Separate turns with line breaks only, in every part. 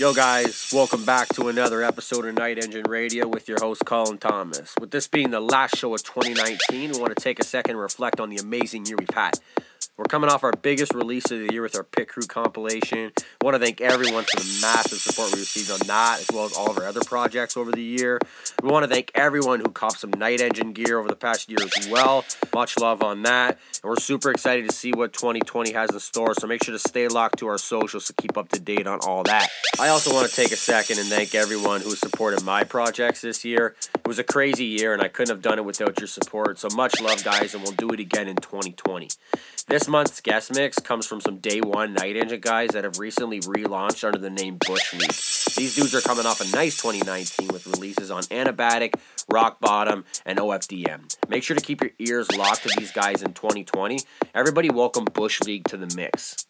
Yo, guys, welcome back to another episode of Nightenjin Radio with your host, Colin Thomas. With this being the last show of 2019, we want to take a second and reflect on the amazing year we've had. We're coming off our biggest release of the year with our Pit Crew compilation. I want to thank everyone for the massive support we received on that, as well as all of our other projects over the year. We want to thank everyone who copped some Nightenjin gear over the past year as well. Much love on that. And we're super excited to see what 2020 has in store, so make sure to stay locked to our socials to keep up to date on all that. I also want to take a second and thank everyone who supported my projects this year. It was a crazy year, and I couldn't have done it without your support, so much love, guys, and we'll do it again in 2020. This month's guest mix comes from some day one Nightenjin guys that have recently relaunched under the name Bush League. These dudes are coming off a nice 2019 with releases on Anabatic, Rock Bottom, and OFDM. Make sure to keep your ears locked to these guys in 2020. Everybody welcome Bush League to the mix.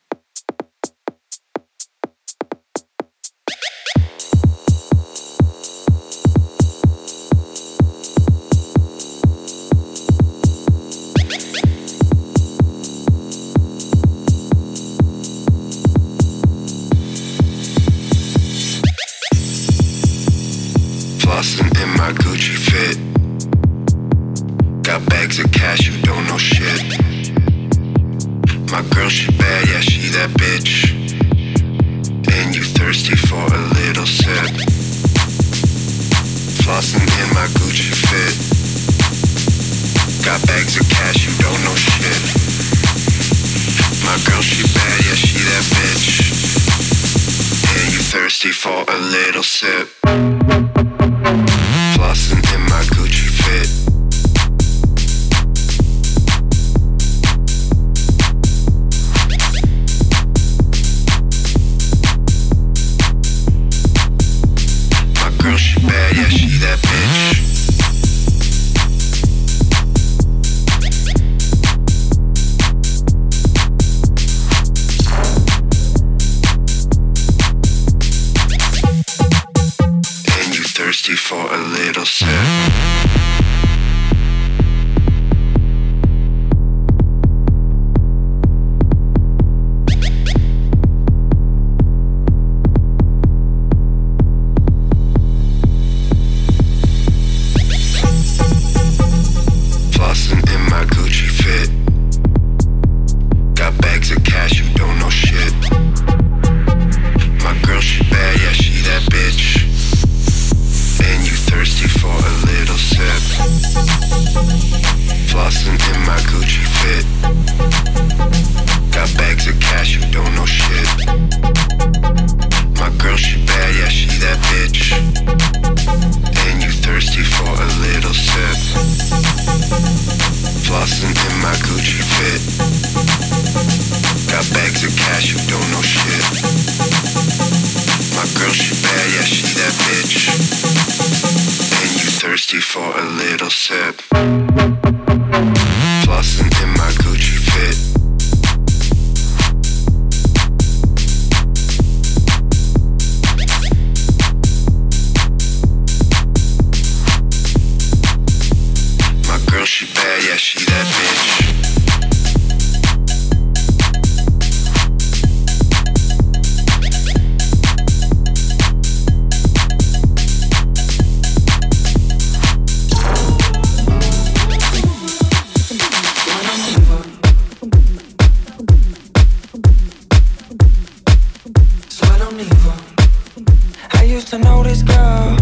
To know this girl,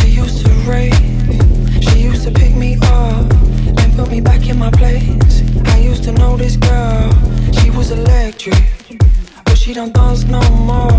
she used to rave. She used to pick me up and put me back in my place. I used to know this girl, she was electric. But she don't dance no more,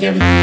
give me.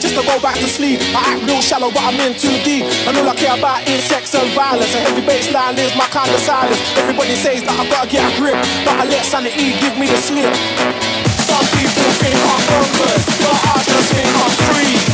Just to
go back to sleep. I act real shallow, but I'm in too deep. And all I care about is sex and violence. A heavy bassline is my kind of silence. Everybody says that I gotta get a grip, but I let sanity give me the slip. Some people think I'm bonkers, but I just think I'm free.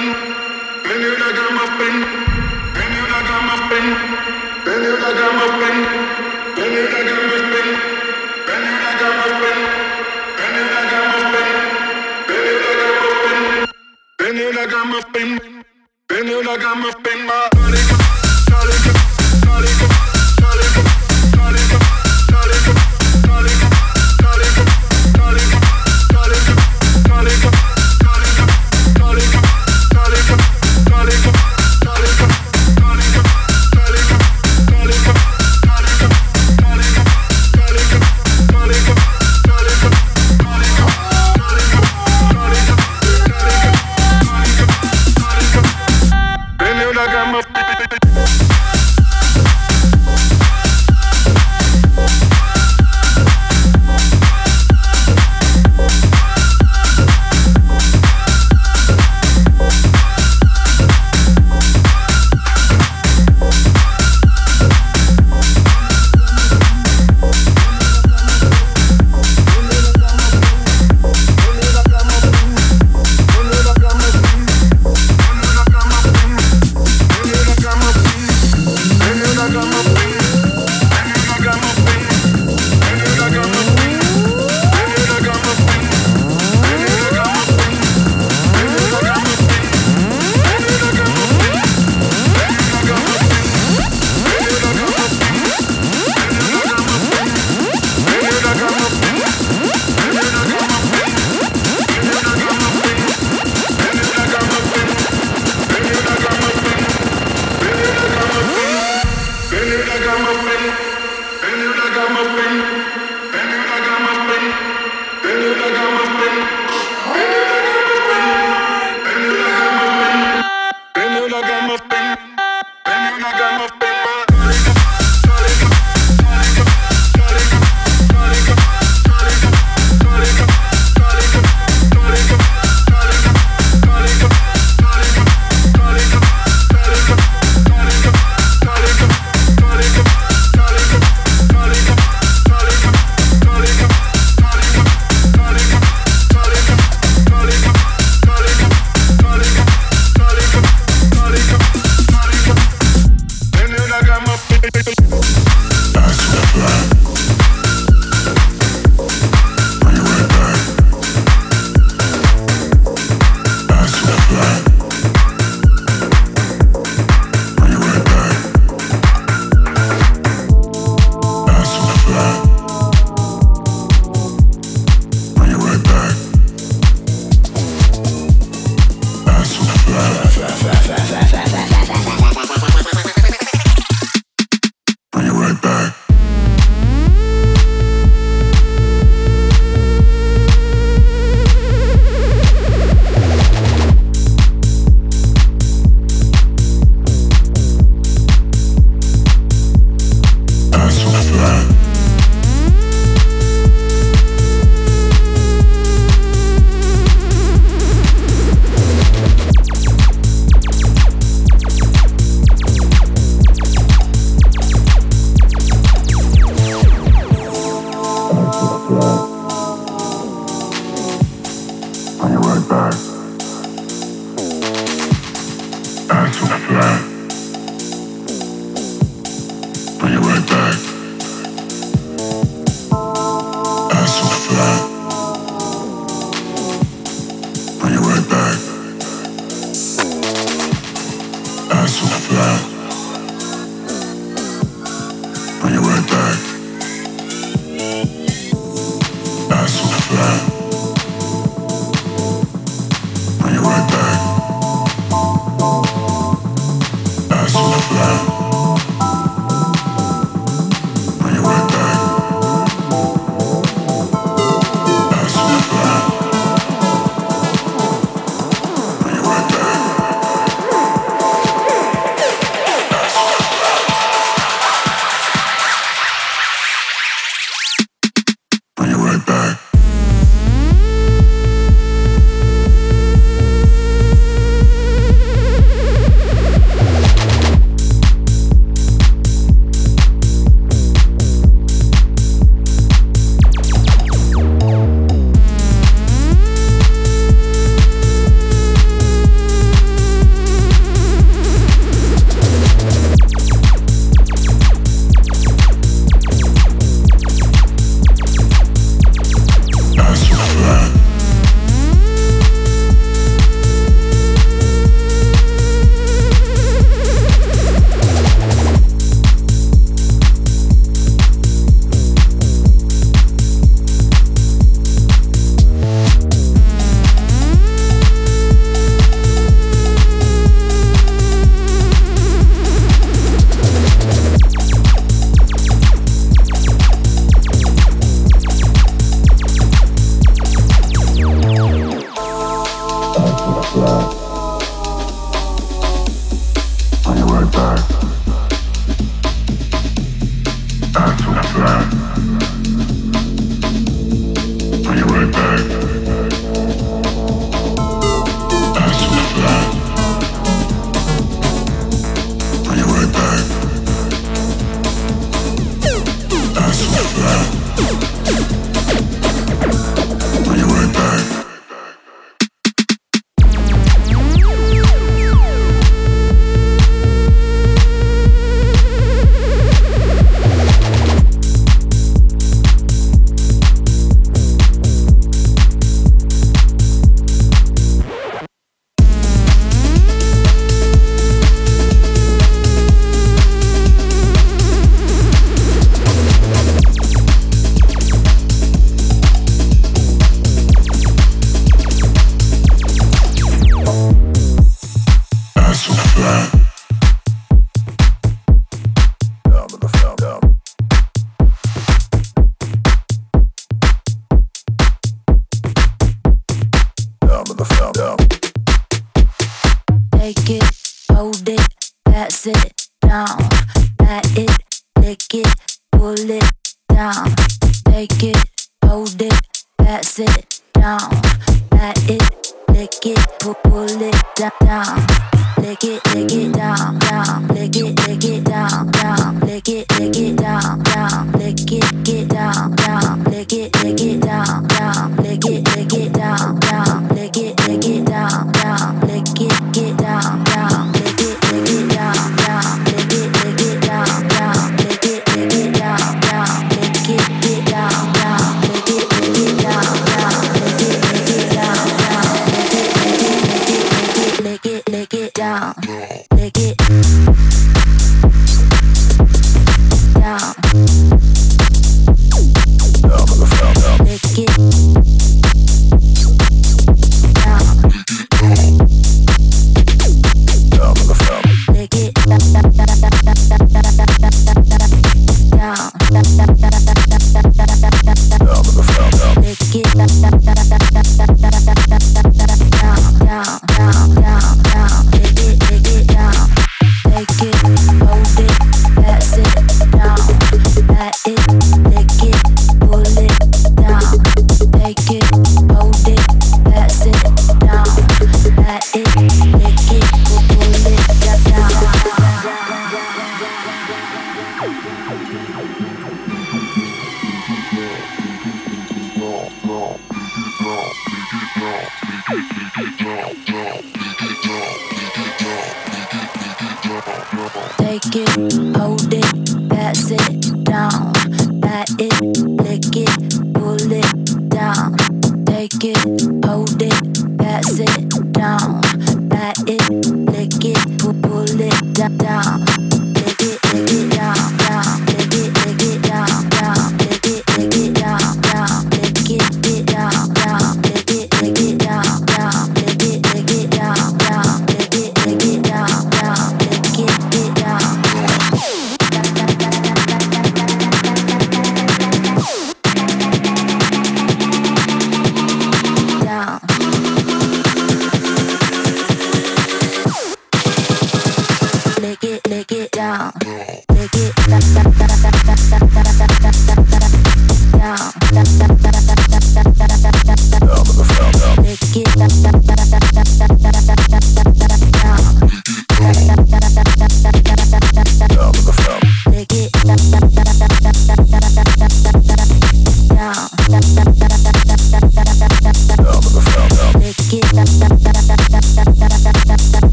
Been here like I'm
a fin, been here like I'm a fin, my.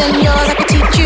than yours. I could teach you,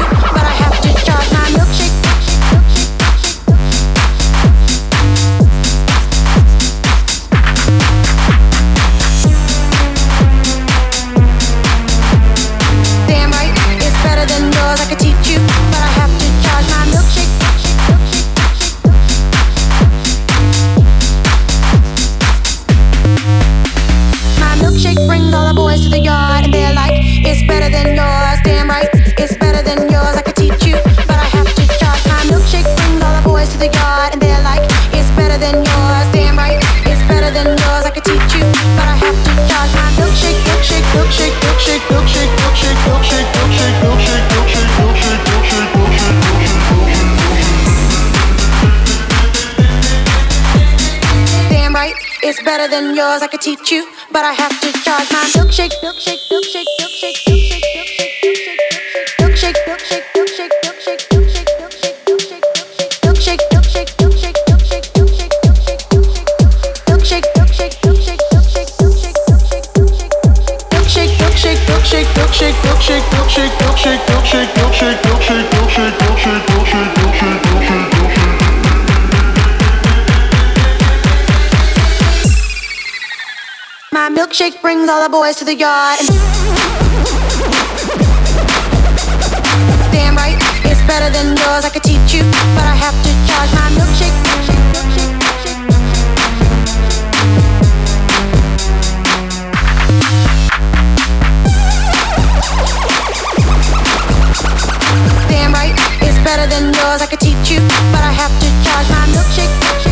It's better than yours, I could teach you, but I have to charge my milkshake, milkshake, milkshake, milkshake, milkshake, milkshake, milkshake, milkshake, milkshake, milkshake, milkshake.
milkshake, milkshake, milkshake, milkshake, milkshake, milkshake, milkshake, milkshake, milkshake, milkshake, milkshake. milkshake
brings all the boys to the yard. Damn right, it's better than yours. I could teach you, but I have to charge my milkshake. Damn right, it's better than yours. I could teach you, but I have to charge my milkshake.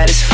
That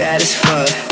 bad as fuck.